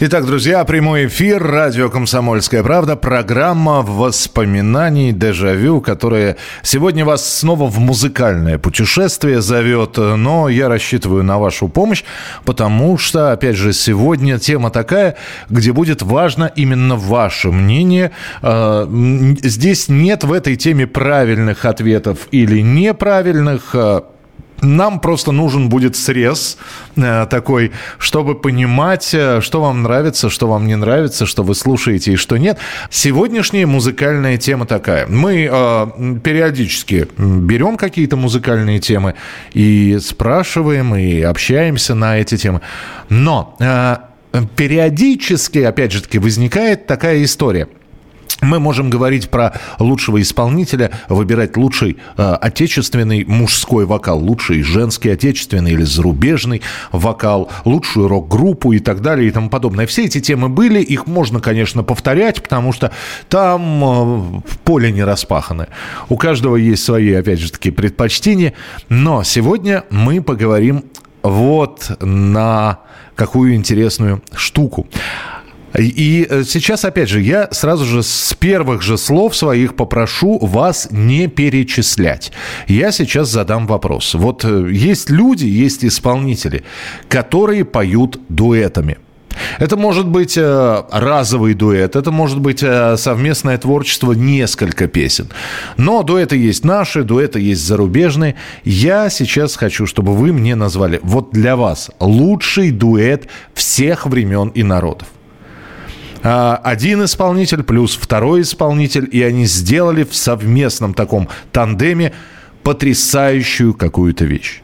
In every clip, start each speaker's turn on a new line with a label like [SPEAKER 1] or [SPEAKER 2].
[SPEAKER 1] Итак, друзья, прямой эфир, радио «Комсомольская правда», программа воспоминаний «Дежавю», которая сегодня вас снова в музыкальное путешествие зовет, но я рассчитываю на вашу помощь, потому что, опять же, сегодня тема такая, где будет важно именно ваше мнение. А, здесь нет в этой теме правильных ответов или неправильных, а, нам просто нужен будет срез э, такой, чтобы понимать, э, что вам нравится, что вам не нравится, что вы слушаете и что нет. Сегодняшняя музыкальная тема такая. Мы э, периодически берем какие-то музыкальные темы и спрашиваем, и общаемся на эти темы. Но э, периодически, опять же таки, возникает такая история – мы можем говорить про лучшего исполнителя, выбирать лучший э, отечественный мужской вокал, лучший женский отечественный или зарубежный вокал, лучшую рок-группу и так далее и тому подобное. Все эти темы были, их можно, конечно, повторять, потому что там э, поле не распахано. У каждого есть свои, опять же таки, предпочтения. Но сегодня мы поговорим вот на какую интересную штуку. И э, сейчас, опять же, я сразу же с первых же слов своих попрошу вас не перечислять. Я сейчас задам вопрос. Вот э, есть люди, есть исполнители, которые поют дуэтами. Это может быть э, разовый дуэт, это может быть э, совместное творчество несколько песен. Но дуэты есть наши, дуэты есть зарубежные. Я сейчас хочу, чтобы вы мне назвали вот для вас лучший дуэт всех времен и народов. А, один исполнитель плюс второй исполнитель, и они сделали в совместном таком тандеме потрясающую какую-то вещь.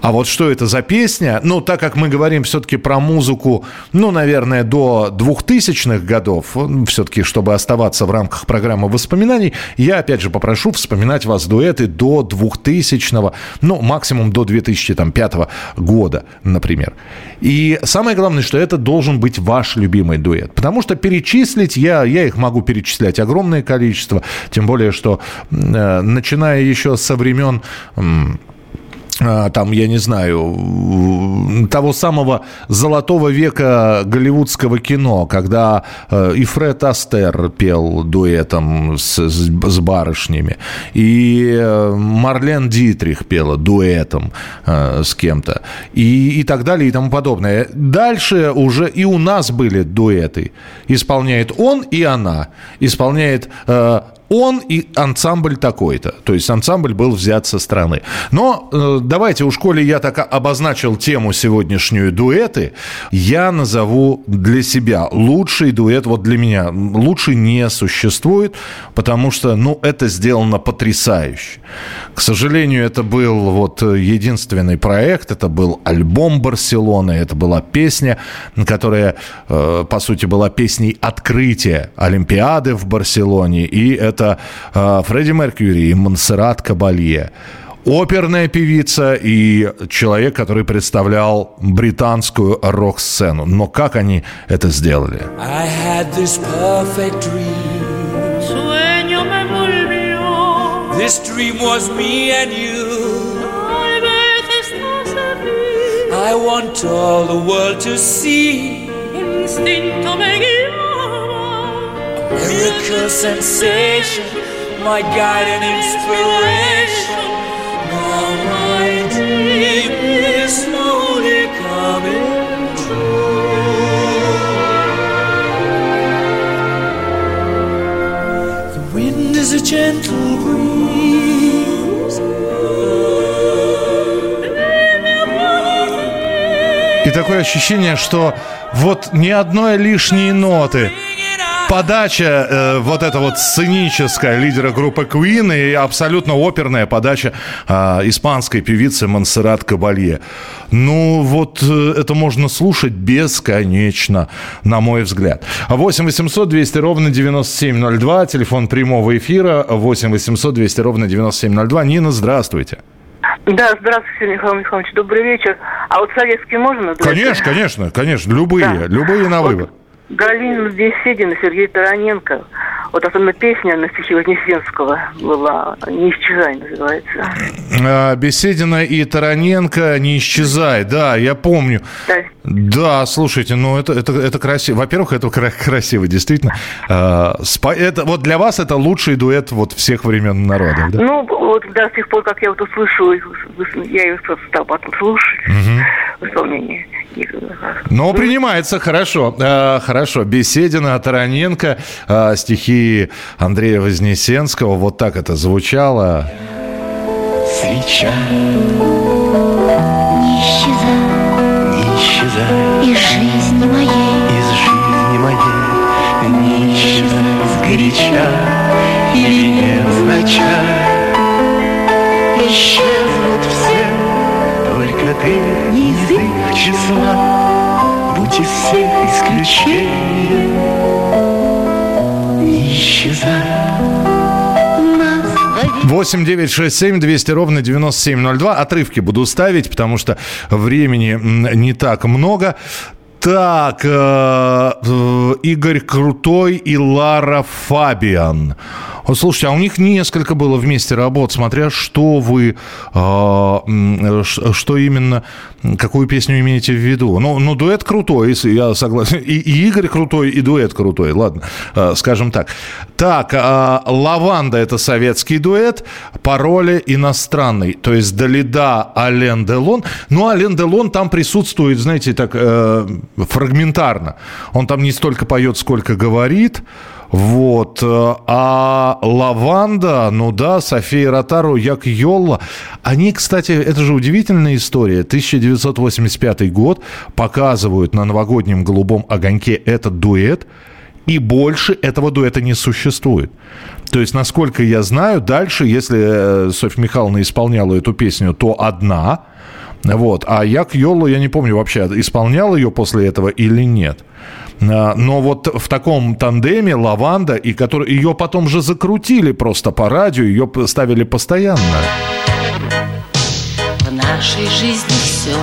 [SPEAKER 1] А вот что это за песня? Ну, так как мы говорим все-таки про музыку, ну, наверное, до 2000-х годов, все-таки, чтобы оставаться в рамках программы воспоминаний, я, опять же, попрошу вспоминать вас дуэты до 2000-го, ну, максимум до 2005 года, например. И самое главное, что это должен быть ваш любимый дуэт. Потому что перечислить я, я их могу перечислять огромное количество, тем более, что э, начиная еще со времен... Э, там, я не знаю, того самого золотого века голливудского кино, когда э, и Фред Астер пел дуэтом с, с барышнями, и э, Марлен Дитрих пела дуэтом э, с кем-то, и, и так далее, и тому подобное. Дальше уже и у нас были дуэты. Исполняет он и она. Исполняет он и ансамбль такой-то. То есть ансамбль был взят со стороны. Но э, давайте, у школе я так обозначил тему сегодняшнюю дуэты. Я назову для себя лучший дуэт, вот для меня лучший не существует, потому что, ну, это сделано потрясающе. К сожалению, это был вот единственный проект, это был альбом Барселоны, это была песня, которая, э, по сути, была песней открытия Олимпиады в Барселоне, и это это э, Фредди Меркьюри и Монсеррат Кабалье оперная певица и человек, который представлял британскую рок-сцену. Но как они это сделали? This dream was me and you. I want all the world to see. Instinto me Miracle sensation, my guide and inspiration. Now my dream is slowly coming true. The wind is a gentle breeze. И такое ощущение, что вот ни одной лишней ноты – подача э, вот эта вот сценическая лидера группы Queen и абсолютно оперная подача э, испанской певицы Монсеррат Кабалье. Ну, вот э, это можно слушать бесконечно, на мой взгляд. 8 800 200 ровно 9702, телефон прямого эфира 8 800 200 ровно 9702. Нина, здравствуйте.
[SPEAKER 2] Да, здравствуйте, Михаил Михайлович, добрый вечер. А вот советские можно?
[SPEAKER 1] Конечно, конечно, конечно, любые, да. любые на выбор.
[SPEAKER 2] Вот Галина Беседина, Сергей Тараненко. Вот особенно песня на стихи Вознесенского была «Не исчезай» называется.
[SPEAKER 1] А, Беседина и Тараненко «Не исчезай», да, я помню.
[SPEAKER 2] Да.
[SPEAKER 1] Да, слушайте, ну это, это, это красиво. Во-первых, это красиво, действительно. А, это, вот для вас это лучший дуэт вот всех времен народа,
[SPEAKER 2] да? Ну, вот до сих пор, как я вот услышала, я их просто стал потом слушать угу. в исполнении.
[SPEAKER 1] Ну, принимается, хорошо. Э, хорошо. Беседина, Тараненко, э, стихи Андрея Вознесенского. Вот так это звучало.
[SPEAKER 3] Свеча Не исчезай Не исчезай Из жизни моей Из жизни моей Не исчезай Сгоряча Или невзначай Исчезнут все Только ты не из их числа Будь из всех исключением Не исчезай
[SPEAKER 1] 8 9 6 7 200 ровно 9702. Отрывки буду ставить, потому что времени не так много. Так, э, э, Игорь Крутой и Лара Фабиан. Вот слушайте, а у них несколько было вместе работ, смотря что вы, э, что именно, какую песню имеете в виду. Ну, ну дуэт крутой, я согласен. И, и Игорь крутой, и дуэт крутой, ладно, э, скажем так. Так, э, Лаванда это советский дуэт, пароли иностранный, то есть Далида, Ален Делон. Ну, Ален Делон там присутствует, знаете, так э, фрагментарно. Он там не столько поет, сколько говорит. Вот. А Лаванда, ну да, София Ротару, Як Йолла. Они, кстати, это же удивительная история. 1985 год показывают на новогоднем голубом огоньке этот дуэт. И больше этого дуэта не существует. То есть, насколько я знаю, дальше, если э, Софья Михайловна исполняла эту песню, то одна. Вот. А Як Йолла, я не помню вообще, исполнял ее после этого или нет. А, но вот в таком тандеме Лаванда, и который, ее потом же закрутили просто по радио, ее ставили постоянно.
[SPEAKER 3] В нашей жизни все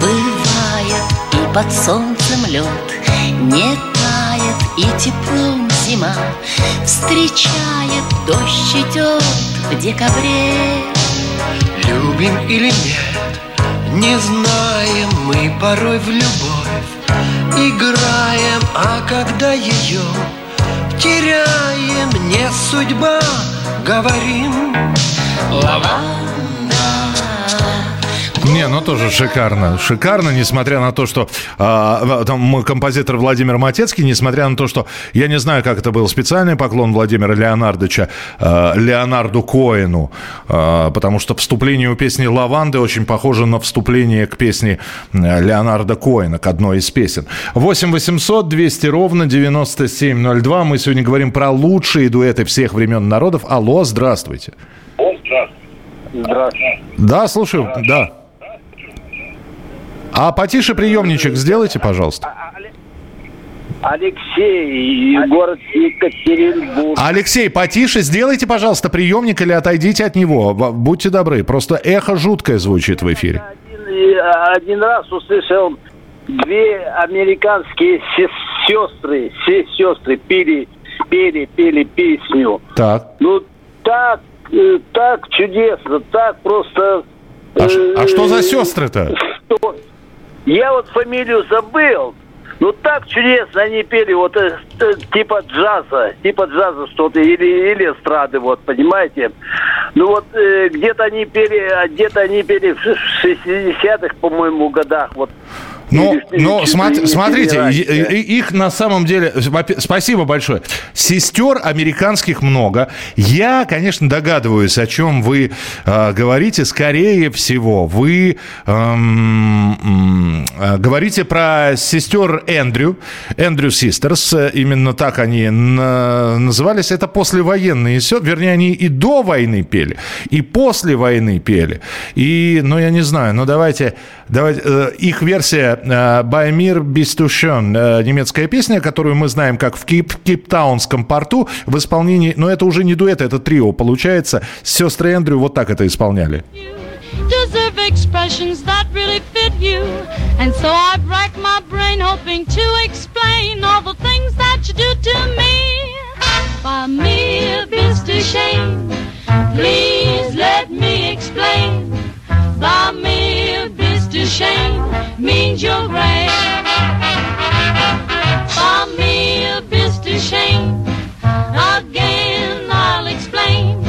[SPEAKER 3] бывает, и под солнцем лед не тает, и теплом зима встречает, дождь идет в декабре.
[SPEAKER 4] Любим или нет, не знаем мы порой в любовь играем, а когда ее теряем, не судьба, говорим.
[SPEAKER 3] Лаванда
[SPEAKER 1] не, ну тоже шикарно. Шикарно, несмотря на то, что а, там композитор Владимир Матецкий, несмотря на то, что я не знаю, как это был специальный поклон Владимира Леонардовича а, Леонарду Коину, а, потому что вступление у песни «Лаванды» очень похоже на вступление к песне Леонарда Коина, к одной из песен. 8 800 200 ровно 9702. Мы сегодня говорим про лучшие дуэты всех времен народов. Алло, здравствуйте.
[SPEAKER 5] Здравствуйте.
[SPEAKER 1] Да, слушаю, да. А потише приемничек сделайте, пожалуйста.
[SPEAKER 5] Алексей, город Екатеринбург.
[SPEAKER 1] Алексей, потише сделайте, пожалуйста, приемник или отойдите от него. Будьте добры. Просто эхо жуткое звучит в эфире.
[SPEAKER 5] Один, один раз услышал две американские сестры, все сестры пели, пели, пели песню.
[SPEAKER 1] Так.
[SPEAKER 5] Ну, так, э, так чудесно, так просто...
[SPEAKER 1] А, э, а что за сестры-то? Что?
[SPEAKER 5] Я вот фамилию забыл. Ну так чудесно они пели, вот э, э, типа джаза, типа джаза что-то, или, или эстрады, вот, понимаете? Ну вот э, где-то они пели, а где-то они пели в 60-х, по-моему, годах, вот
[SPEAKER 1] ну, ну смотри, смотрите, их на самом деле... Спасибо большое. Сестер американских много. Я, конечно, догадываюсь, о чем вы э, говорите. Скорее всего, вы эм, э, говорите про сестер Эндрю, Эндрю Систерс. Именно так они назывались. Это послевоенные все. Вернее, они и до войны пели, и после войны пели. И, ну, я не знаю, ну, давайте... давайте э, их версия Баймир Бистушен, э, немецкая песня, которую мы знаем как в Кейп, Кейптаунском порту в исполнении, но это уже не дуэт, это трио получается. Сестры Эндрю вот так это исполняли.
[SPEAKER 6] Please let me explain. By me, if it's you're great. By me, it's to shame, again I'll explain.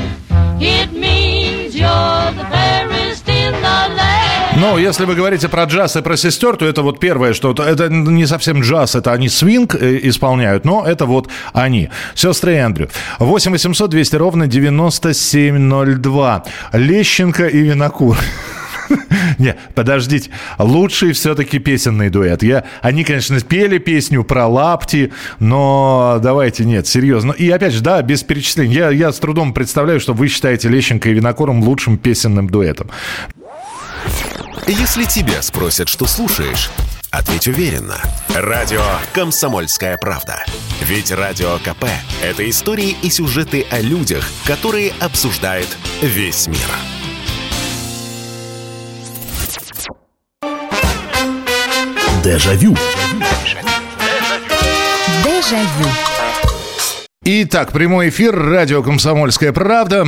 [SPEAKER 6] It means you're the fairest in the land.
[SPEAKER 1] Ну, если вы говорите про джаз и про сестер, то это вот первое, что это не совсем джаз, это они свинг э, исполняют, но это вот они. Сестры Эндрю. 8 800 200 ровно 9702. Лещенко и Винокур. Не, подождите. Лучший все-таки песенный дуэт. Я, они, конечно, пели песню про лапти, но давайте, нет, серьезно. И опять же, да, без перечислений. Я, я с трудом представляю, что вы считаете Лещенко и Винокуром лучшим песенным дуэтом.
[SPEAKER 7] Если тебя спросят, что слушаешь, ответь уверенно. Радио «Комсомольская правда». Ведь Радио КП – это истории и сюжеты о людях, которые обсуждает весь мир.
[SPEAKER 8] Дежавю.
[SPEAKER 9] Дежавю.
[SPEAKER 1] Итак, прямой эфир, радио «Комсомольская правда»,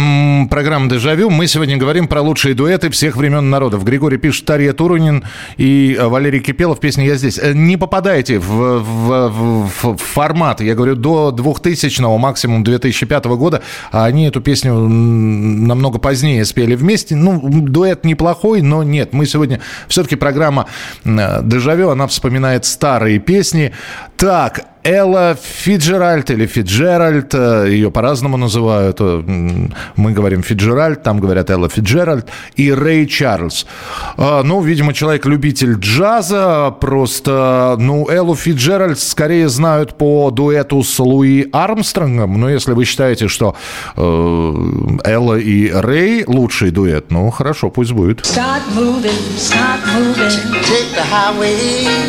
[SPEAKER 1] программа «Дежавю». Мы сегодня говорим про лучшие дуэты всех времен народов. Григорий пишет, Тарья Турунин и э, Валерий Кипелов, песня «Я здесь». Э, Не попадайте в, в- в- в формат, я говорю, до 2000-го, максимум 2005 года. А они эту песню намного позднее спели вместе. Ну, дуэт неплохой, но нет. Мы сегодня... Все-таки программа э, «Дежавю», она вспоминает старые песни. Так, Элла Фиджеральд или Фиджеральд, э, ее по-разному называют. Э, Мы говорим Фиджеральд, там говорят Элла Фиджеральд и Рэй Чарльз. А, Ну, видимо, человек-любитель джаза, просто, ну, Эллу Фиджеральд скорее знают по дуэту с Луи Армстронгом. Но если вы считаете, что э, Элла и Рэй лучший дуэт, ну, хорошо, пусть будет.
[SPEAKER 9] Start moving, start moving.
[SPEAKER 4] Take the highway.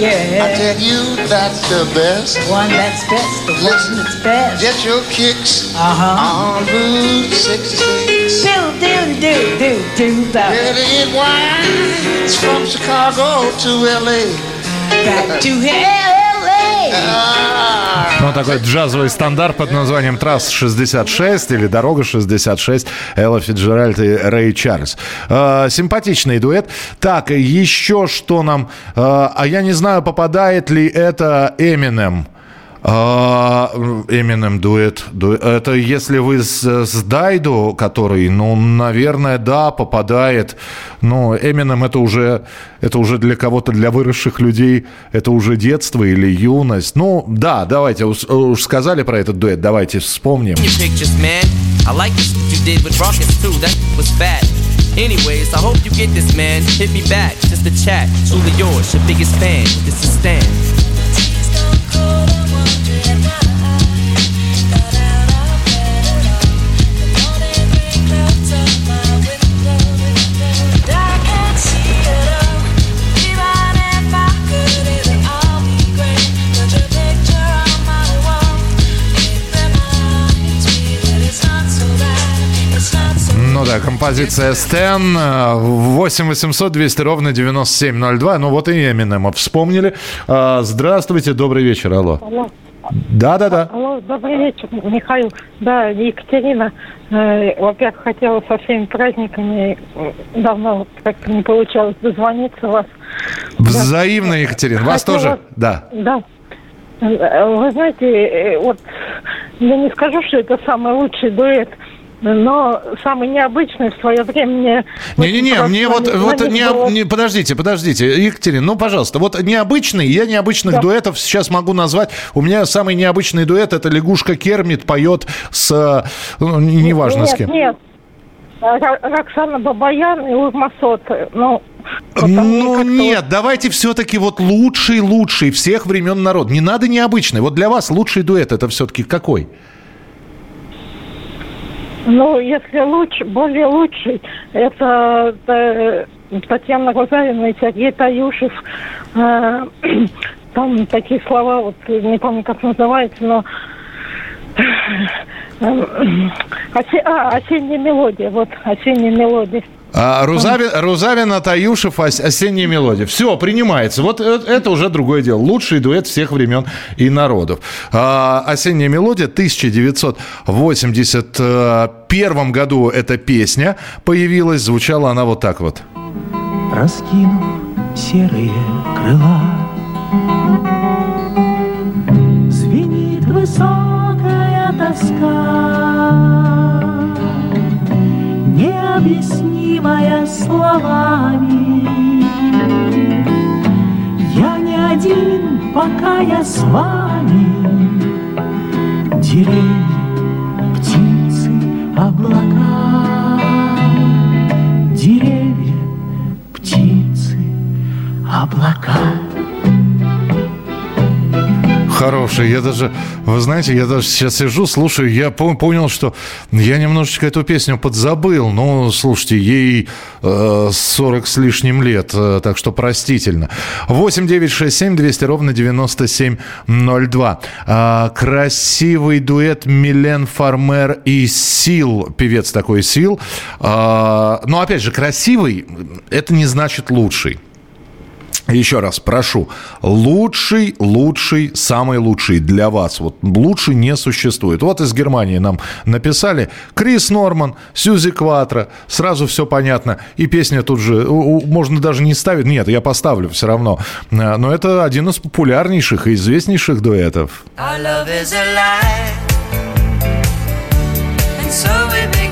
[SPEAKER 9] Yeah.
[SPEAKER 4] I tell you that's the best.
[SPEAKER 9] One that's best, the one that's best.
[SPEAKER 4] Get your kicks
[SPEAKER 9] Uh-huh.
[SPEAKER 4] on Route 66.
[SPEAKER 9] Do, do, do, do, do the
[SPEAKER 4] Getting wines from Chicago to LA.
[SPEAKER 9] back to LA.
[SPEAKER 4] Ah.
[SPEAKER 1] Ну, такой джазовый стандарт под названием «Трасс 66» или «Дорога 66» Элла Фиджеральд и Рэй Чарльз. Э, симпатичный дуэт. Так, еще что нам... э, а я не знаю, попадает ли это Эминем. А, Эминем дуэт. Ду- Это если вы с, с Дайду, который, ну, наверное, да, попадает. Но Эминем это уже, это уже для кого-то, для выросших людей, это уже детство или юность. Ну, да, давайте, уж, уж сказали про этот дуэт, давайте вспомним.
[SPEAKER 10] Anyways, I hope you get this, man. Hit me back, just a chat. Truly yours, your biggest fan. This is Stan.
[SPEAKER 1] Ну композиция Стэн. 8 800 200 ровно 9702. Ну вот и Эминема вспомнили. А, Здравствуйте, добрый вечер, алло.
[SPEAKER 11] Алло,
[SPEAKER 1] Да-да-да.
[SPEAKER 11] алло, добрый вечер, Михаил. Да, Екатерина. Э, во-первых, хотела со всеми праздниками. э, Давно как-то не получалось дозвониться вас.
[SPEAKER 1] Взаимно, Екатерина. Вас
[SPEAKER 11] Хотела-
[SPEAKER 1] тоже? Да.
[SPEAKER 11] Да. Э, Вы знаете, э, вот я не скажу, что это самый лучший дуэт, но самый необычный в свое время мне...
[SPEAKER 1] Не-не-не, мне вот, вот
[SPEAKER 11] звонить
[SPEAKER 1] не,
[SPEAKER 11] было.
[SPEAKER 1] не- подождите, подождите, Екатерина, ну, пожалуйста, вот необычный, я необычных
[SPEAKER 11] Да.
[SPEAKER 1] дуэтов сейчас могу назвать. У меня самый необычный дуэт это лягушка Кермит поет с, ну, не- неважно с
[SPEAKER 11] нет,
[SPEAKER 1] кем.
[SPEAKER 11] Нет, Роксана Бабаян и Урмасот. Ну, вот
[SPEAKER 1] Ну нет, давайте все-таки вот лучший, лучший всех времен народ. Не надо необычный. Вот для вас лучший дуэт это все-таки какой?
[SPEAKER 11] Ну, если лучше, более лучший, это э, Татьяна Розарина и Сергей Таюшев. Э, Там такие слова, вот не помню, как называется, но э, осе- а, осенняя мелодия, вот осенняя мелодия.
[SPEAKER 1] А, Рузави- Рузавина, Таюшев, ос- осенняя мелодия. Все, принимается. Вот э- это уже другое дело. Лучший дуэт всех времен и народов. А, осенняя мелодия 1981 году эта песня появилась. Звучала она вот так вот.
[SPEAKER 3] Раскинув серые крыла Звенит высокая тоска Необъяснимая словами. Я не один, пока я с вами. Деревья, птицы, облака. Деревья, птицы, облака.
[SPEAKER 1] Хороший. Я даже, вы знаете, я даже сейчас сижу, слушаю, я по- понял, что я немножечко эту песню подзабыл. Ну, слушайте, ей э, 40 с лишним лет, э, так что простительно. 8 9 6 7 200 ровно 9702. А, красивый дуэт Милен Фармер и Сил. Певец такой Сил. А, но, опять же, красивый, это не значит лучший. Еще раз прошу, лучший, лучший, самый лучший для вас. Вот лучше не существует. Вот из Германии нам написали Крис Норман, Сьюзи Кватро, сразу все понятно. И песня тут же, можно даже не ставить, нет, я поставлю все равно. А, Но это один из популярнейших и известнейших дуэтов.
[SPEAKER 8] Our love is a lie. And so we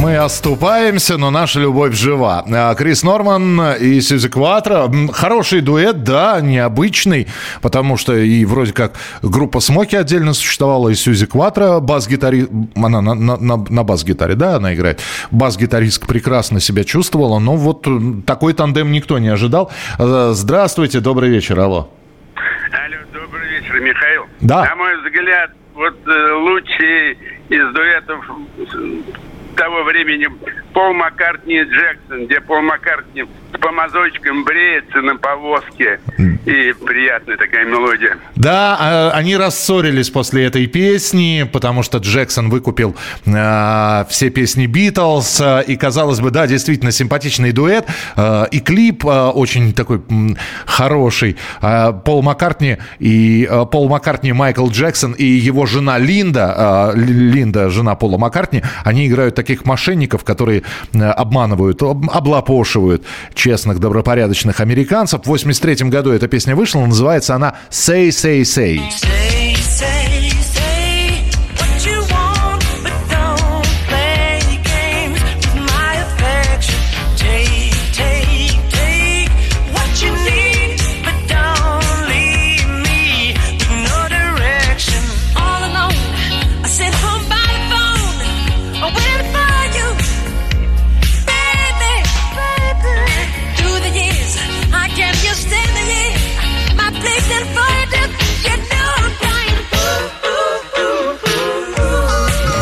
[SPEAKER 1] Мы оступаемся, но наша любовь жива. А, Крис Норман и Сьюзи Кватро. Хороший дуэт, да, необычный, потому что и вроде как группа Смоки отдельно существовала, и Сьюзи Кватро, бас-гитарист, она на, на- на- на бас-гитаре, да, она играет. Бас-гитаристка прекрасно себя чувствовала, но вот такой тандем никто не ожидал. Э, Здравствуйте, добрый вечер, алло.
[SPEAKER 12] Алло, добрый вечер, Михаил.
[SPEAKER 1] Да.
[SPEAKER 12] На мой взгляд, вот э, лучший из дуэтов того времени Пол Маккартни и Джексон, где Пол Маккартни с помазочком бреется на повозке. И приятная такая мелодия.
[SPEAKER 1] Да, а, они рассорились после этой песни, потому что Джексон выкупил а, все песни Битлз. а, И, казалось бы, да, действительно симпатичный дуэт. а, И клип а, очень такой м, хороший. А, Пол Маккартни и а, Пол Маккартни, Майкл Джексон и его жена Линда, Ли- Линда, жена Пола Маккартни, они играют таких мошенников, которые э, обманывают, об- облапошивают честных, добропорядочных американцев. В 83 году эта песня вышла, называется она «Say, say, say».
[SPEAKER 8] Say, say,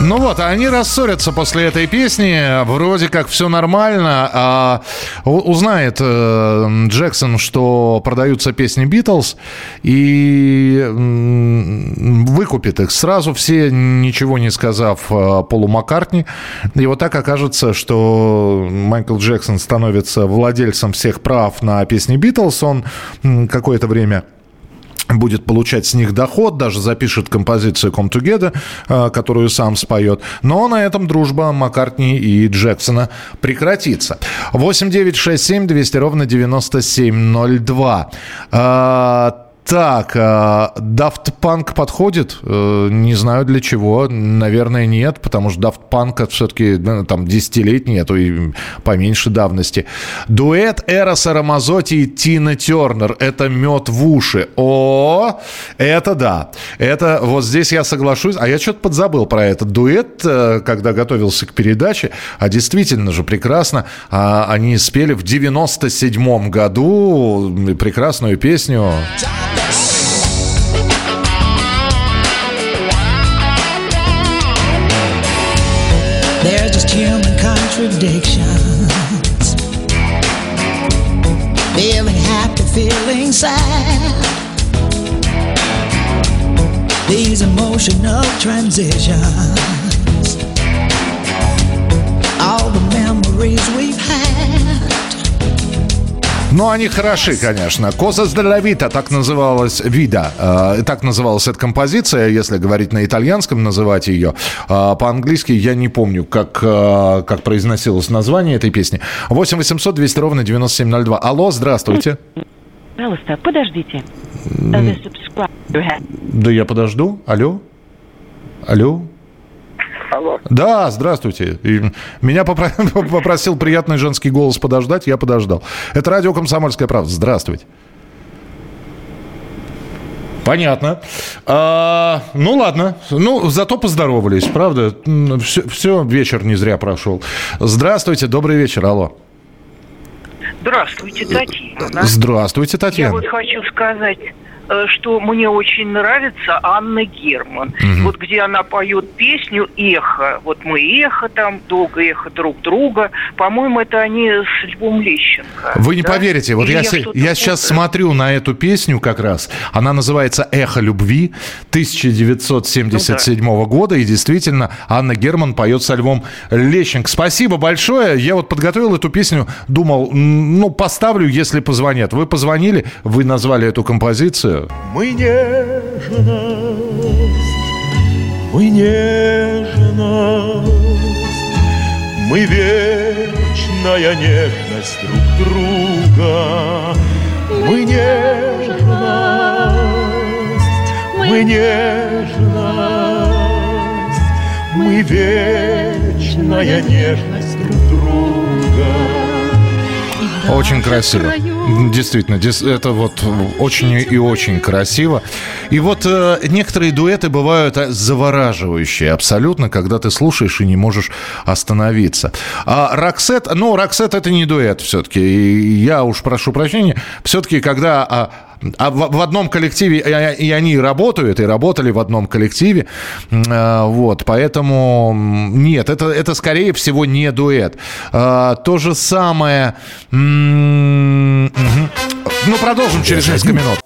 [SPEAKER 1] Ну вот, они рассорятся после этой песни. Вроде как все нормально. А узнает э, Джексон, что продаются песни Битлз, и выкупит их сразу все, ничего не сказав э, Полу Маккартни. И вот так окажется, что Майкл Джексон становится владельцем всех прав на песни Битлз. Он какое-то время будет получать с них доход, даже запишет композицию «Come Together», э, которую сам споет. Но на этом дружба Маккартни и Джексона прекратится. 8 9 6 7 200 ровно 9702. Так, э, Daft Punk подходит? Э, Не знаю для чего. Наверное, нет, потому что Daft Punk все-таки там десятилетний, а то и поменьше давности. Дуэт Эроса Рамазотти и Тина Тернер. Это мед в уши. О, это да. Это вот здесь я соглашусь. А я что-то подзабыл про этот дуэт, э, когда готовился к передаче. А действительно же прекрасно. А, Они спели в 97 году прекрасную песню.
[SPEAKER 13] They're just human contradictions. Feeling happy, feeling sad. These emotional transitions. All the memories we've had.
[SPEAKER 1] Ну, они хороши, конечно. Коза Здоровита, так называлась Вида. э, так называлась эта композиция, если говорить на итальянском, называть ее. Э, по-английски я не помню, как, э, как произносилось название этой песни. 8 800 200 ровно 9702. Алло, здравствуйте.
[SPEAKER 14] Пожалуйста, подождите. Has-
[SPEAKER 1] Да я подожду. Алло? Алло?
[SPEAKER 15] Алло.
[SPEAKER 1] Да, здравствуйте. И меня попро- попросил приятный женский голос подождать, я подождал. Это радио «Комсомольская правда». Здравствуйте. Понятно. А, ну ладно. Ну, зато поздоровались, правда? Все, вечер не зря прошел. Здравствуйте, добрый вечер, алло.
[SPEAKER 16] Здравствуйте, Татьяна.
[SPEAKER 1] Здравствуйте,
[SPEAKER 16] Я
[SPEAKER 1] Татьяна.
[SPEAKER 16] вот хочу сказать, что мне очень нравится Анна Герман.
[SPEAKER 1] Мгм.
[SPEAKER 16] Вот где она поет песню «Эхо». Вот мы эхо там, долго эхо друг друга. По-моему, это они с Львом Лещенко.
[SPEAKER 1] Вы не
[SPEAKER 16] да?
[SPEAKER 1] поверите, вот
[SPEAKER 16] Или
[SPEAKER 1] я,
[SPEAKER 16] что-то
[SPEAKER 1] я сейчас смотрю на эту песню как раз. Она называется «Эхо любви» 1977 года. И действительно, Анна Герман поет со Львом Лещенко. Спасибо большое. Я вот подготовил эту песню, думал, ну, поставлю, если позвонят. Вы позвонили, вы назвали эту композицию.
[SPEAKER 3] Мы нежность, мы нежность, мы вечная нежность друг друга. Мы нежность, мы нежность, мы вечная нежность друг друга.
[SPEAKER 1] Очень красиво. Действительно, это вот очень и очень красиво. И вот э, некоторые дуэты бывают э, завораживающие абсолютно, когда ты слушаешь и не можешь остановиться. А Роксет, ну, Роксет это не дуэт все-таки. И я уж прошу прощения. Все-таки, когда а, в, в одном коллективе, и, и они работают, и работали в одном коллективе, а, вот, поэтому нет, это, это скорее всего не дуэт. А, то же самое... Ну, продолжим через несколько минут.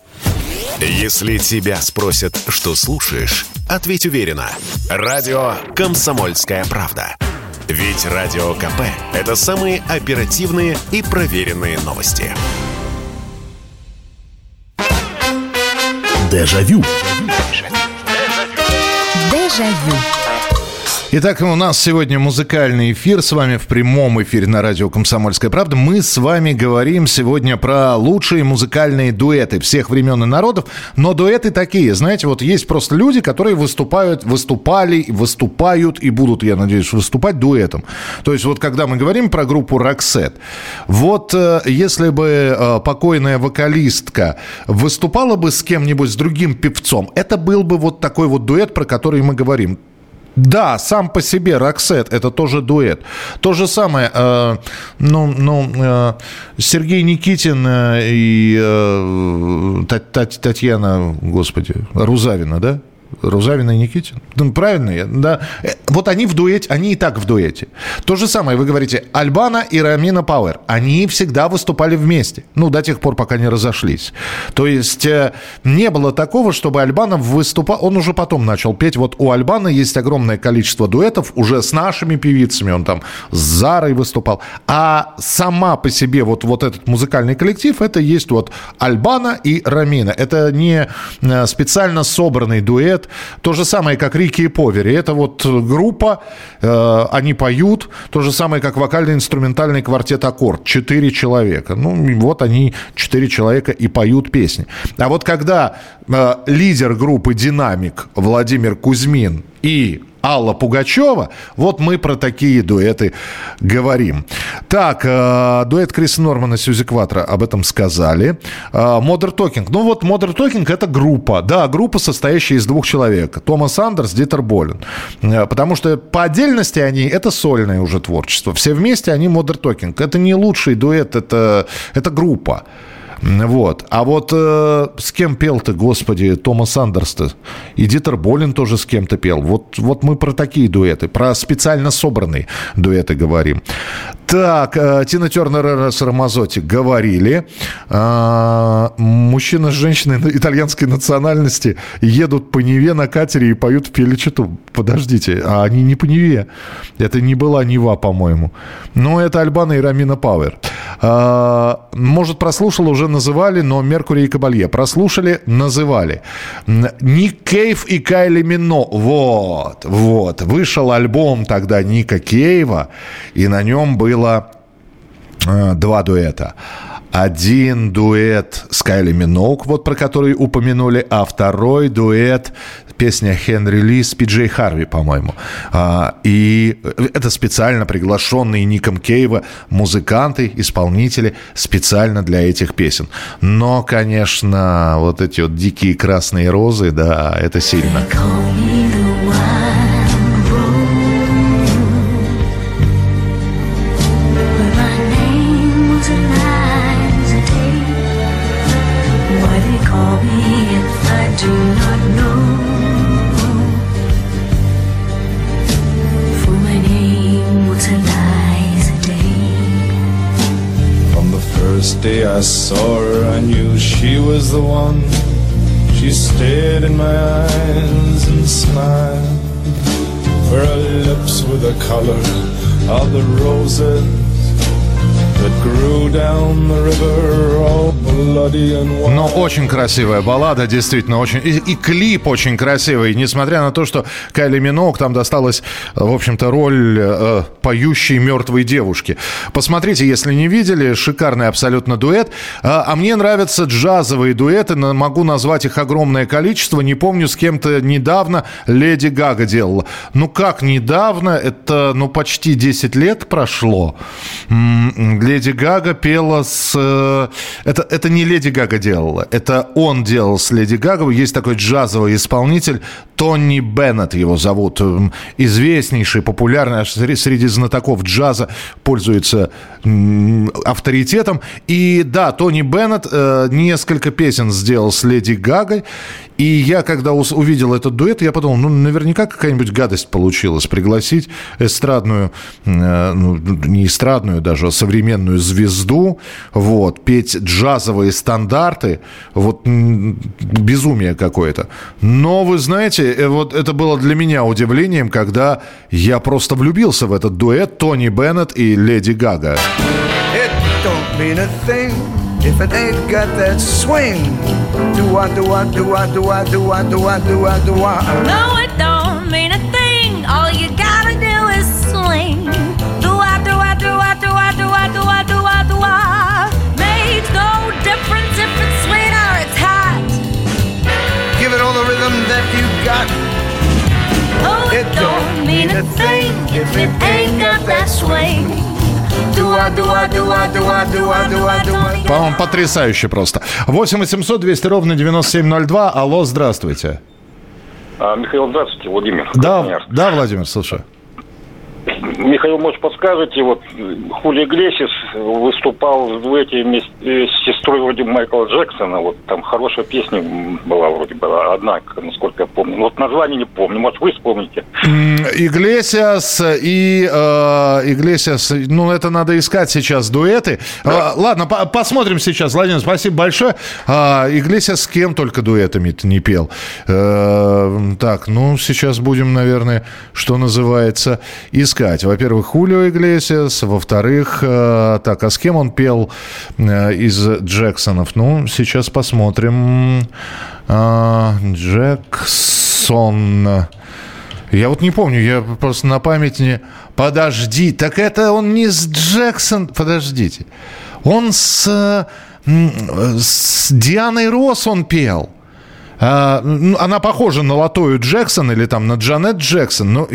[SPEAKER 7] Если тебя спросят, что слушаешь, ответь уверенно. Радио «Комсомольская правда». Ведь Радио КП – это самые оперативные и проверенные новости.
[SPEAKER 1] Дежавю.
[SPEAKER 17] Дежавю.
[SPEAKER 1] Итак, у нас сегодня музыкальный эфир с вами в прямом эфире на радио «Комсомольская правда». Мы с вами говорим сегодня про лучшие музыкальные дуэты всех времен и народов. Но дуэты такие, знаете, вот есть просто люди, которые выступают, выступали, выступают и будут, я надеюсь, выступать дуэтом. То есть вот когда мы говорим про группу «Роксет», вот э, если бы э, покойная вокалистка выступала бы с кем-нибудь, с другим певцом, это был бы вот такой вот дуэт, про который мы говорим. Да, сам по себе Роксет это тоже дуэт. То же самое, э, ну, ну, э, Сергей Никитин э, и э, Тат- Тат- Татьяна, господи, Рузавина, да? Рузавина и Никитин? Ну, правильно я? Да. Вот они в дуэте, они и так в дуэте. То же самое, вы говорите, Альбана и Рамина Пауэр. Они всегда выступали вместе. Ну, до тех пор, пока не разошлись. То есть э, не было такого, чтобы Альбанов выступал... Он уже потом начал петь. Вот у Альбана есть огромное количество дуэтов уже с нашими певицами. Он там с Зарой выступал. А сама по себе вот, вот этот музыкальный коллектив, это есть вот Альбана и Рамина. Это не э, специально собранный дуэт. То же самое, как Рики и Повери. Это вот э, они поют. То же самое, как вокально-инструментальный квартет «Аккорд». Четыре человека. Ну, вот они, четыре человека, и поют песни. А вот когда э, лидер группы «Динамик» Владимир Кузьмин и Алла Пугачева. Вот мы про такие дуэты говорим. Так, э, дуэт Криса Нормана и Сьюзи Кватро, об этом сказали. Modern Talking. Ну вот Modern Talking это группа. Да, группа, состоящая из двух человек. Томас Андерс, Дитер Болин. Э, Потому что по отдельности они, это сольное уже творчество. Все вместе они Modern Talking. Это не лучший дуэт, это, это группа. Вот. А вот э, с кем пел-то, господи, Томас Андерс-то? И Дитер Болин тоже с кем-то пел. Вот, вот мы про такие дуэты, про специально собранные дуэты говорим. Так, э, Тина Тернер с Рамазотти говорили. А, мужчина с женщиной итальянской национальности едут по Неве на катере и поют в Пеличету. Подождите, а они не по Неве. Это не была Нева, по-моему. Но это Альбана и Рамина Пауэр. А, может, прослушал, уже называли, но Меркурий и Кабалье. Прослушали, называли. Ник Кейв и Кайли Мино. Вот, вот. Вышел альбом тогда Ника Кейва, и на нем было э, два дуэта. Один дуэт с Кайли Миноук, вот про который упомянули, а второй дуэт песня Хенри Ли с Пиджей Харви, по-моему. А, и это специально приглашенные Ником Кейва музыканты, исполнители специально для этих песен. Но, конечно, вот эти вот дикие красные розы, да, это сильно.
[SPEAKER 15] Day
[SPEAKER 17] I saw her, I knew she was the one. She stared in my eyes and smiled. Her lips were the color of the roses
[SPEAKER 1] Но очень красивая баллада, действительно, очень. И, и клип очень красивый. Несмотря на то, что Кайли Миноук там досталась, в общем-то, роль э, поющей мертвой девушки. Посмотрите, если не видели, шикарный абсолютно дуэт. А, а мне нравятся джазовые дуэты, могу назвать их огромное количество. Не помню, с кем-то недавно Леди Гага делала. Ну как недавно? Это, ну, почти 10 лет прошло. М, Леди Гага пела с... э, Это, это не Леди Гага делала, это он делал с Леди Гагой. Есть такой джазовый исполнитель, Тони Беннет его зовут. М, Известнейший, популярный аж сре- среди знатоков джаза, пользуется авторитетом. И да, Тони Беннет э, несколько песен сделал с Леди Гагой. И я, когда увидел этот дуэт, я подумал, ну, наверняка какая-нибудь гадость получилась. Пригласить эстрадную, э, ну, не эстрадную даже, а современную звезду, вот, петь джазовые стандарты, вот, безумие какое-то. Но, вы знаете, э, вот это было для меня удивлением, когда я просто влюбился в этот дуэт Тони Беннет и Леди Гага.
[SPEAKER 18] It don't mean a thing if it ain't got that swing. Do I do I do I do I do I do I do I do I?
[SPEAKER 15] No, it don't mean a thing. All you gotta do is swing. Do I do I do I do I do I do I do I do I? Makes no difference if it's sweet or it's hot.
[SPEAKER 18] Give it all the rhythm that you got.
[SPEAKER 15] Oh, it don't mean a thing if it ain't got that swing. Do
[SPEAKER 1] По-моему, потрясающе просто. 8 800 200 ровно 9702. Алло, здравствуйте.
[SPEAKER 19] А, Михаил, здравствуйте, Владимир.
[SPEAKER 1] Да, да, Владимир, слушаю.
[SPEAKER 19] Михаил, может, подскажете, вот э, Хули Иглесис выступал в дуэте вместе э, с сестрой вроде Майкла Джексона, вот там хорошая песня была вроде была, одна, насколько я помню. Вот название не помню, может, вы вспомните?
[SPEAKER 1] Иглесиас и э, Иглесиас, ну это надо искать сейчас дуэты. А, ладно, по- посмотрим сейчас. Владимир, спасибо большое. А, Иглесиас с кем только дуэтами-то не пел. Э, так, ну сейчас будем, наверное, что называется, искать. Во-первых, Хулио Иглесиас, во-вторых, э, так, а с кем он пел э, из Джексонов? Ну, сейчас посмотрим. А, Джексон. Я вот не помню, я просто на память не... Подожди, так это он не с Джексон... Подождите. Он с, э, с Дианой Росс он пел. А, ну, она похожа на Латою Джексон или там на Джанет Джексон, но,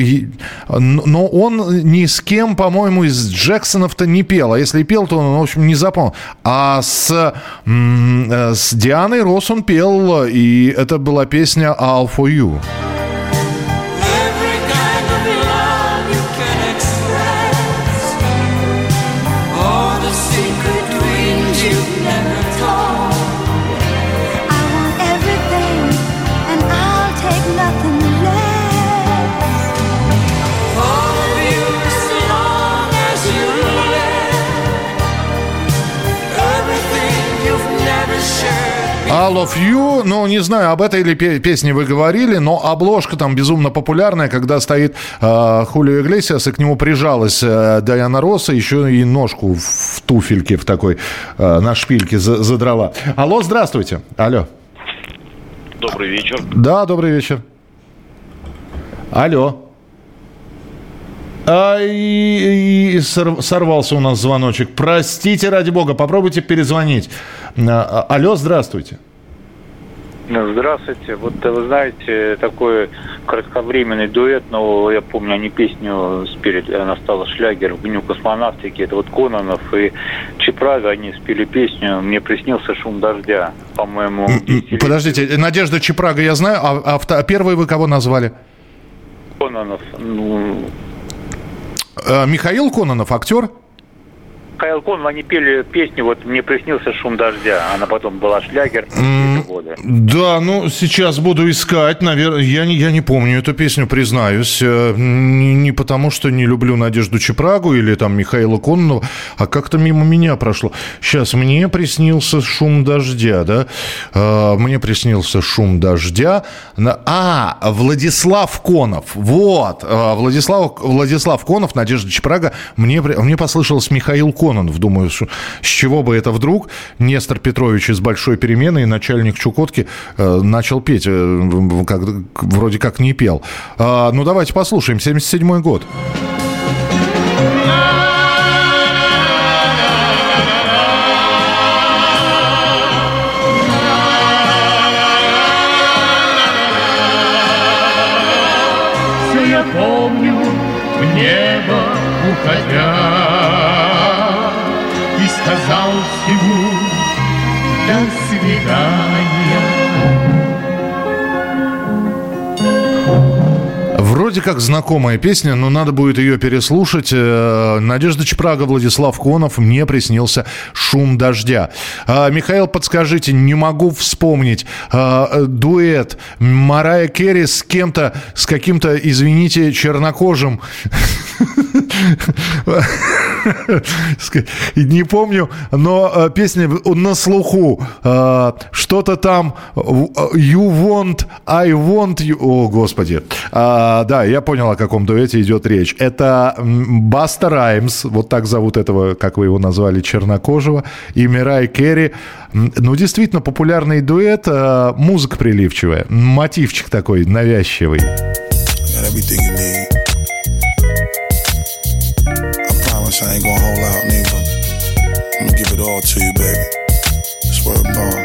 [SPEAKER 1] но он ни с кем, по-моему, из Джексонов-то не пел. А если пел, то он, в общем, не запомнил. А с, э, с Дианой Росс он пел, и это была песня «All for You».
[SPEAKER 8] All
[SPEAKER 1] of You, ну, не знаю, об этой ли пе- песне вы говорили, но обложка там безумно популярная, когда стоит э, Хулио Иглесиас, и к нему прижалась э, Дайана Росса, еще и ножку в, туфельке в такой, э, на шпильке за- задрала. Алло, здравствуйте. Алло.
[SPEAKER 20] Добрый вечер.
[SPEAKER 1] Да, добрый вечер. Алло. А, и- и сор- сорвался у нас звоночек. Простите, ради бога, попробуйте перезвонить. А, а, Алло, здравствуйте.
[SPEAKER 21] Ну, Здравствуйте. Вот э, вы знаете, такой кратковременный дуэт, но я помню, они песню спели, она стала шлягер в дню космонавтики. Это вот Кононов и Чепрага, они спели песню «Мне приснился шум дождя». По-моему,
[SPEAKER 1] Подождите, Надежда Чепрага, я знаю, а, а а первый вы кого назвали?
[SPEAKER 21] Кононов, ну,
[SPEAKER 1] Э, Михаил Кононов, актер?
[SPEAKER 21] Михаил Кононов, они пели песню вот «Мне приснился шум дождя». Она потом была шлягер. Года.
[SPEAKER 1] Да, ну сейчас буду искать, наверное, я не, я не помню эту песню, признаюсь, Э, не, не потому что не люблю Надежду Чепрагу или там Михаила Кононова, а как-то мимо меня прошло. Сейчас мне приснился шум дождя, да, Э, мне приснился шум дождя, а Владислав Конов, вот, Э, Владислав Владислав Конов, Надежда Чепрага, мне мне послышалось Михаил Кононов, думаю, с чего бы это вдруг Нестор Петрович из большой перемены и начальник Чукотки э, начал петь, э, как, вроде как не пел. А, ну давайте послушаем, 77 год.
[SPEAKER 3] Все я помню, в небо уходя, сказал всему до свидания.
[SPEAKER 1] Вроде как знакомая песня, но надо будет ее переслушать. Э, Надежда Чепрага, Владислав Конов, мне приснился шум дождя. А, Михаил, подскажите, не могу вспомнить. а, дуэт Марая Керри с кем-то, с каким-то, извините, чернокожим. Не помню, но э, песня на слуху. Э, Что-то там э, You want, I want you. О, господи. А, Да, я понял, о каком дуэте идет речь. Это Баста Раймс, вот так зовут этого, как вы его назвали, чернокожего, и Мирай Керри. Ну, действительно, популярный дуэт, э, музыка приливчивая, мотивчик такой навязчивый.
[SPEAKER 22] I ain't gonna hold out, nigga. I'm gonna give it all to you, baby. Swear to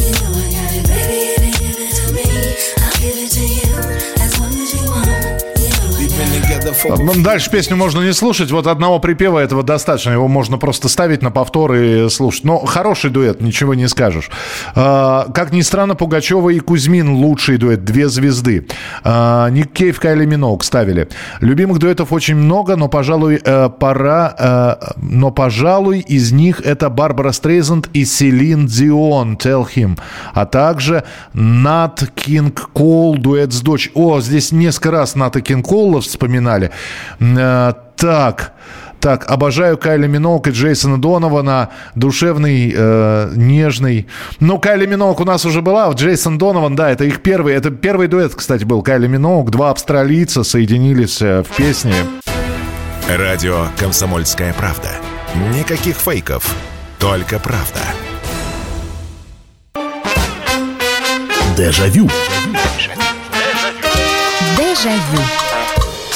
[SPEAKER 1] Дальше песню можно не слушать. Вот одного припева этого достаточно. Его можно просто ставить на повтор и слушать. Но хороший дуэт, ничего не скажешь. А, как ни странно, Пугачева и Кузьмин лучший дуэт. Две звезды. А, Ник Кейв, Кайли Миноук ставили. Любимых дуэтов очень много, но, пожалуй, э, пора... э, но, пожалуй, из них это Барбара Стрейзенд и Селин Дион, Tell Him. А также Нат Кинг Кол, дуэт с дочь. О, здесь несколько раз Ната Кинг Кола вспоминали. Э, Так, так, обожаю Кайли Миноук и Джейсона Донована. Душевный, э, нежный. Ну, Кайли Миноук у нас уже была. Джейсон Донован, да, это их первый. Это первый дуэт, кстати, был. Кайли Миноук. Два австралийца соединились э, в песне.
[SPEAKER 7] Радио «Комсомольская правда». Никаких фейков, только правда.
[SPEAKER 1] Дежавю.
[SPEAKER 23] Дежавю.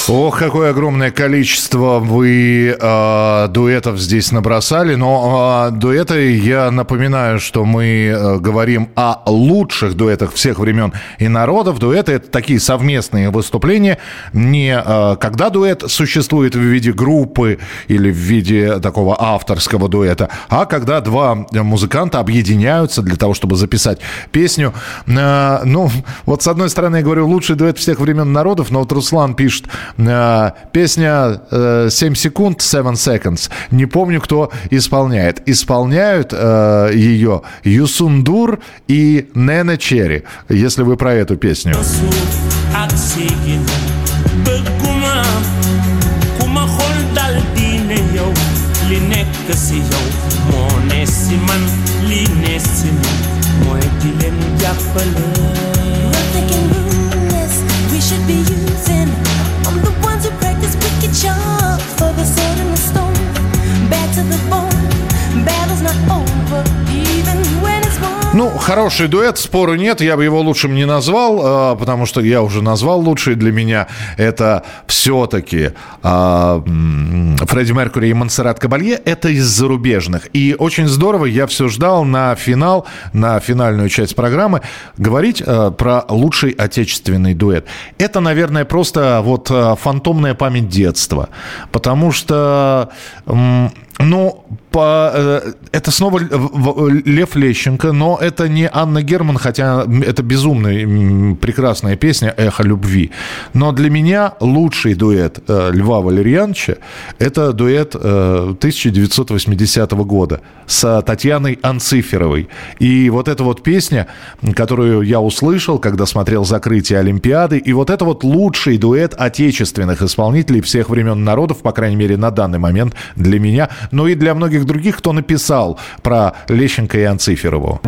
[SPEAKER 1] Ох, какое огромное количество вы э, дуэтов здесь набросали. Но э, дуэты, я напоминаю, что мы э, говорим о лучших дуэтах всех времен и народов. Дуэты — это такие совместные выступления. Не э, когда дуэт существует в виде группы или в виде такого авторского дуэта, а когда два музыканта объединяются для того, чтобы записать песню. Э, ну, вот с одной стороны, я говорю, лучший дуэт всех времен народов, но вот Руслан пишет, Песня э, 7 секунд, 7 seconds. Не помню, кто исполняет. Исполняют э, ее Юсундур и Нене Черри, если вы про эту песню.
[SPEAKER 3] moo
[SPEAKER 1] Ну, хороший дуэт, спору нет, я бы его лучшим не назвал, э, потому что я уже назвал лучший для меня. Это все-таки м, Фредди Меркури и Монсеррат Кабалье. Это из зарубежных. И очень здорово, я все ждал на финал, на финальную часть программы, говорить э, про лучший отечественный дуэт. Это, наверное, просто вот фантомная память детства. Потому что... ну, по, э, это снова Лев Лещенко, но это не Анна Герман, хотя это безумная, прекрасная песня «Эхо любви». Но для меня лучший дуэт э, Льва Валерьяновича – это дуэт э, 1980 года с Татьяной Анциферовой. И вот эта вот песня, которую я услышал, когда смотрел закрытие Олимпиады, и вот это вот лучший дуэт отечественных исполнителей всех времен народов, по крайней мере, на данный момент для меня, но и для многих других, кто написал про Лещенко и Анциферову.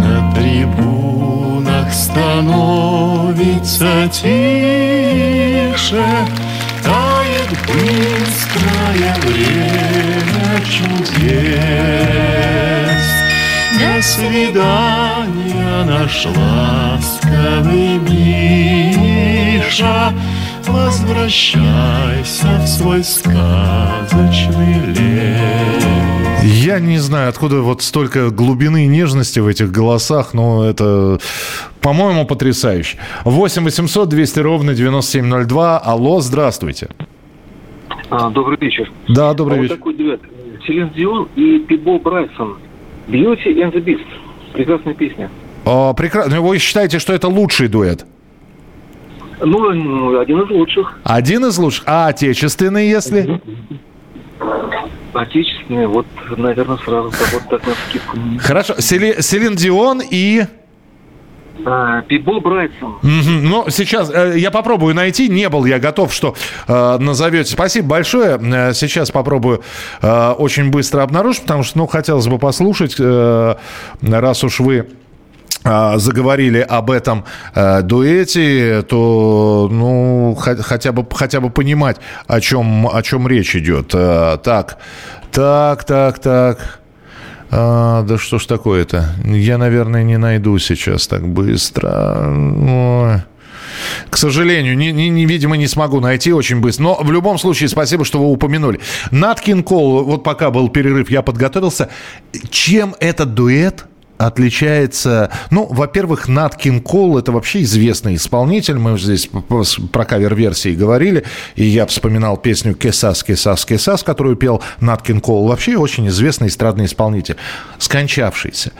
[SPEAKER 3] На трибунах становится тише, Тает быстрое время чудес. До свидания наш ласковый Миша, Возвращайся в свой сказочный лес.
[SPEAKER 1] Я не знаю, откуда вот столько глубины и нежности в этих голосах, но это, по-моему, потрясающе. 8 800 200 ровно 9702. Алло, здравствуйте.
[SPEAKER 24] А, добрый вечер.
[SPEAKER 1] Да, добрый
[SPEAKER 24] А
[SPEAKER 1] вечер.
[SPEAKER 24] Вот такой дуэт. Селин Дион и Пибо Брайсон. Beauty and the Beast. Прекрасная песня.
[SPEAKER 1] прекрасно. Вы считаете, что это лучший дуэт?
[SPEAKER 24] Ну, один из лучших.
[SPEAKER 1] Один из лучших. А отечественный, если?
[SPEAKER 24] Отечественный, вот, наверное, сразу вот так на скидку.
[SPEAKER 1] Хорошо. Сели- Селин Дион и...
[SPEAKER 24] А, Пибо Брайсон.
[SPEAKER 1] Мгм. Ну, сейчас э, я попробую найти. Не был я готов, что э, назовете. Спасибо большое. Э, сейчас попробую э, очень быстро обнаружить, потому что, ну, хотелось бы послушать, э, раз уж вы заговорили об этом э, дуэте, то ну хо- хотя бы хотя бы понимать, о чем о чем речь идет. Э, так, так, так, так. А, да что ж такое-то? Я, наверное, не найду сейчас так быстро. Ой. К сожалению, не, не- не- видимо, не смогу найти очень быстро. Но в любом случае, спасибо, что вы упомянули. Нат Кинг Кол, вот пока был перерыв, я подготовился. Чем этот дуэт отличается... Ну, во-первых, Нат Кинг Кол – это вообще известный исполнитель. Мы здесь про кавер-версии говорили. И я вспоминал песню «Quizás, Quizás, Quizás», которую пел Нат Кинг Кол. Вообще очень известный эстрадный исполнитель, скончавшийся.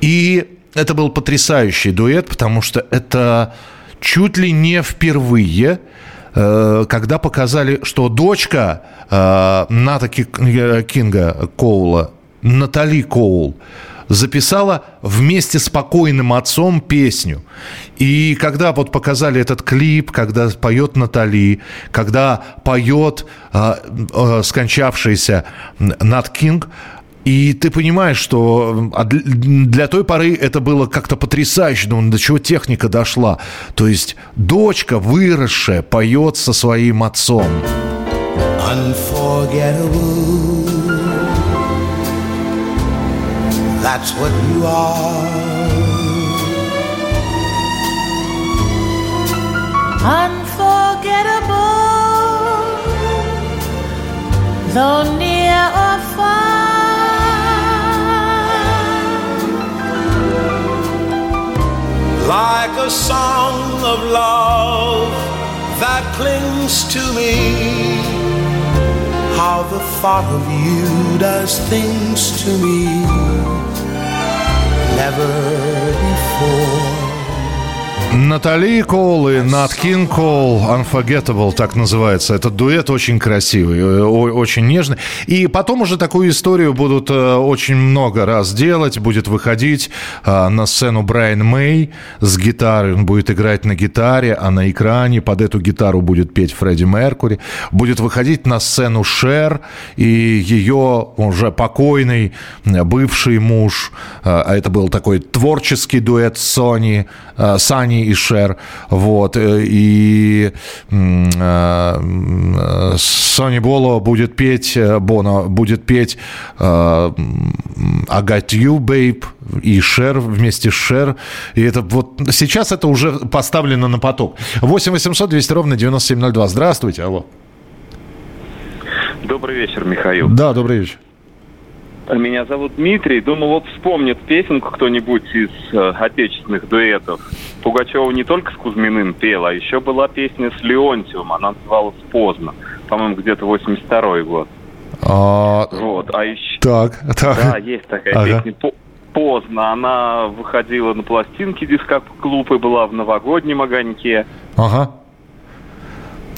[SPEAKER 1] И это был потрясающий дуэт, потому что это чуть ли не впервые э, когда показали, что дочка э, Ната э, Кинга Коула, Натали Коул, записала вместе с покойным отцом песню. И когда вот показали этот клип, когда поет Натали, когда поет э, э, скончавшийся Нат Кинг, и ты понимаешь, что а для- той поры это было как-то потрясающе, ну, до чего техника дошла. То есть дочка, выросшая, поет со своим отцом.
[SPEAKER 25] Unforgettable. That's what you are.
[SPEAKER 15] Unforgettable, though near or far.
[SPEAKER 25] Like a song of love that clings to me. How the thought of you does things to me. Never before
[SPEAKER 1] Натали Кол и Нат Кин Кол Unforgettable, так называется. Этот дуэт очень красивый, э, очень нежный. И потом уже такую историю будут э, очень много раз делать. Будет выходить э, на сцену Брайан Мэй с гитарой. Он будет играть на гитаре, а на экране под эту гитару будет петь Фредди Меркури. Будет выходить на сцену Шер и ее уже покойный бывший муж. А это был такой творческий дуэт Сони, Сани и Шер. Вот. э, И Сони Боло будет петь, э, Боно будет петь э, м, I Got You, Babe, и Шер вместе с Шер. И это вот сейчас это уже поставлено на поток. 8 800 200 ровно 9702. Здравствуйте, алло.
[SPEAKER 26] Добрый вечер, Михаил.
[SPEAKER 1] Да, добрый вечер.
[SPEAKER 26] Меня зовут Дмитрий. Думаю, вот вспомнит песенку кто-нибудь из э, отечественных дуэтов. Пугачева не только с Кузьминым пела, а еще была песня с Леонтьевым. Она называлась «Поздно». По-моему, где-то 82 год.
[SPEAKER 1] А,
[SPEAKER 26] Вот. А еще...
[SPEAKER 1] так, так.
[SPEAKER 26] Да, есть такая
[SPEAKER 1] Ага.
[SPEAKER 26] песня. «По- Поздно. Она выходила на пластинке диско-клуб и была в новогоднем огоньке.
[SPEAKER 1] Ага.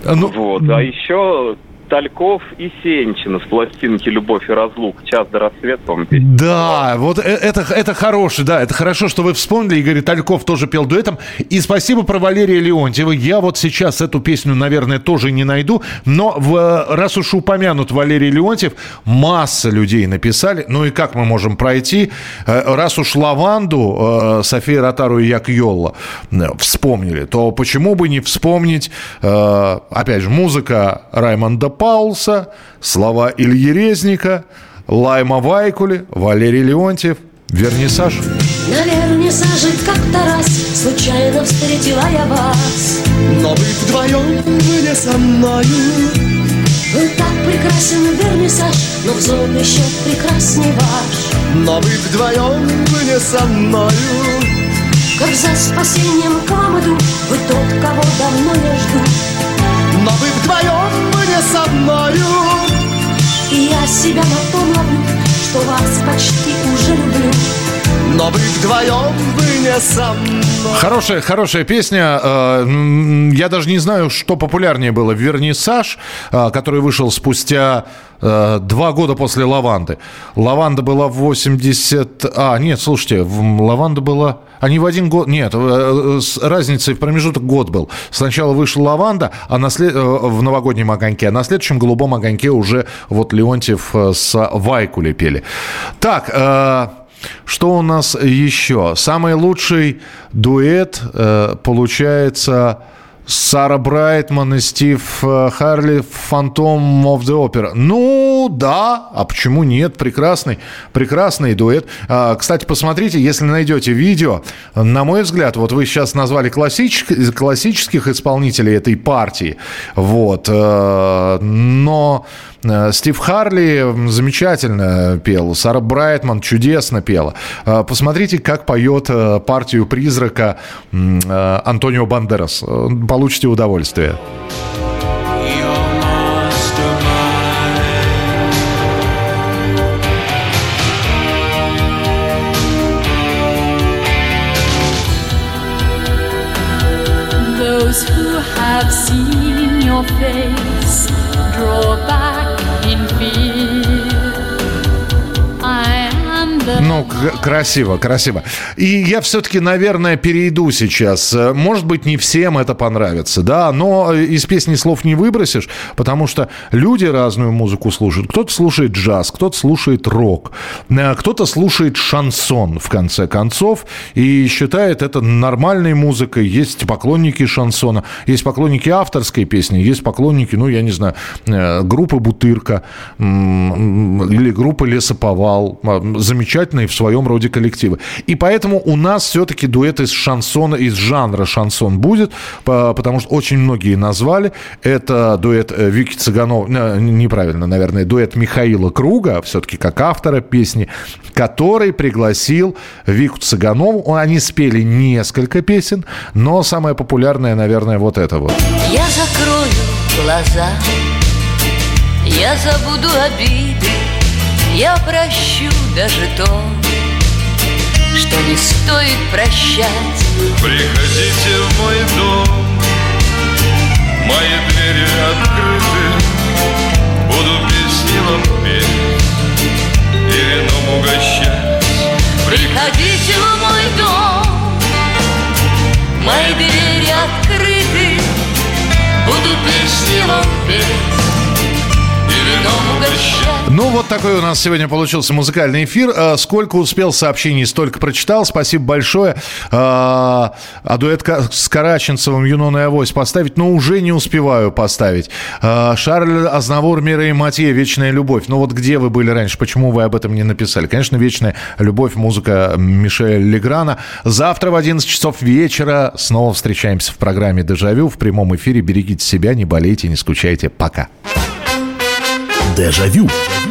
[SPEAKER 1] Ну,
[SPEAKER 26] Вот. А еще Тальков и Сенчина с пластинки «Любовь и разлук». «Час до рассвета», песня.
[SPEAKER 1] Да, вот э- это, это хороший, да, это хорошо, что вы вспомнили. Игорь Тальков тоже пел дуэтом. И спасибо про Валерия Леонтьева. Я вот сейчас эту песню, наверное, тоже не найду. Но в, э, раз уж упомянут Валерий Леонтьев, масса людей написали. Ну и как мы можем пройти? Э, Раз уж Лаванду, София Ротару и Як Йолла вспомнили, то почему бы не вспомнить, опять же, музыка Раймонда Паулса, слова Ильи Резника, Лайма Вайкули, Валерий Леонтьев, Вернисаж.
[SPEAKER 27] На вернисаже как-то раз Случайно встретила я вас.
[SPEAKER 23] Но вы вдвоем, вы не со мною.
[SPEAKER 27] Был так прекрасен вернисаж Но взор еще прекрасней ваш.
[SPEAKER 23] Но вы вдвоем, вы не со мною.
[SPEAKER 27] Как за спасением к вам иду Вы тот, кого давно я жду
[SPEAKER 23] Но вы вдвоем, вы не со мною
[SPEAKER 27] И я себя на том ловлю Что вас почти уже люблю
[SPEAKER 23] Но вы вдвоем, вы не со мной
[SPEAKER 1] Хорошая, хорошая песня. Э, Я даже не знаю, что популярнее было. Вернисаж, э, который вышел спустя два года после Лаванды. Лаванда была в 80... А, нет, слушайте, Лаванда была... Они в один год... Нет, э, с разницей в промежуток год был. Сначала вышла Лаванда а на след- э, в новогоднем огоньке, а на следующем голубом огоньке уже вот Леонтьев э, с Вайкули пели. Так, э, что у нас еще? Самый лучший дуэт э, получается Сара Брайтман и Стив э, Харли «Фантом of the Opera». Ну, да, а почему нет? Прекрасный, прекрасный дуэт. А, Кстати, посмотрите, если найдете видео, на мой взгляд, вот вы сейчас назвали классических, классических исполнителей этой партии, вот, э, но э, Стив Харли замечательно пел, Сара Брайтман чудесно пела. Э, Посмотрите, как поет партию «Призрака» Антонио Бандерас. Э, Получите удовольствие.
[SPEAKER 28] Those who have seen your face draw back
[SPEAKER 1] Ну, красиво, красиво. И я все-таки, наверное, перейду сейчас. Может быть, не всем это понравится, да, но э, из песни слов не выбросишь, потому что люди разную музыку слушают. Кто-то слушает джаз, кто-то слушает рок, э, кто-то слушает шансон, в конце концов, и считает это нормальной музыкой. Есть поклонники шансона, есть поклонники авторской песни, есть поклонники, ну, я не знаю, э, группы «Бутырка» или группы «Лесоповал». М, Замечательные в своем роде коллективы. И поэтому у нас все-таки дуэт из шансона, из жанра шансон будет, по- потому что очень многие назвали. Это дуэт э, Вики Цыганова, э, неправильно, наверное, дуэт Михаила Круга, все-таки как автора песни, который пригласил Вику Цыганову. Они спели несколько песен, но самая популярная, наверное, вот это вот.
[SPEAKER 27] Я закрою глаза Я забуду обиды Я прощу даже то Что не стоит прощать.
[SPEAKER 3] Приходите в мой дом, мои двери открыты, буду песни вам петь и вином угощать.
[SPEAKER 27] Приходите в мой дом, мои двери открыты, буду песни вам петь.
[SPEAKER 1] Ну, вот такой у нас сегодня получился музыкальный эфир. Э, Сколько успел сообщений, столько прочитал. Спасибо большое. Э, А дуэт с Караченцевым «Юнона и Авось» поставить, но уже не успеваю поставить. Э, Шарль Азнавур, Мира и Матье «Вечная любовь». Ну, вот где вы были раньше? Почему вы об этом не написали? Конечно, «Вечная любовь», музыка Мишеля Леграна. Завтра в 11 часов вечера снова встречаемся в программе «Дежавю» в прямом эфире. Берегите себя, не болейте, не скучайте. Пока.
[SPEAKER 13] Дежавю.
[SPEAKER 15] Дежавю.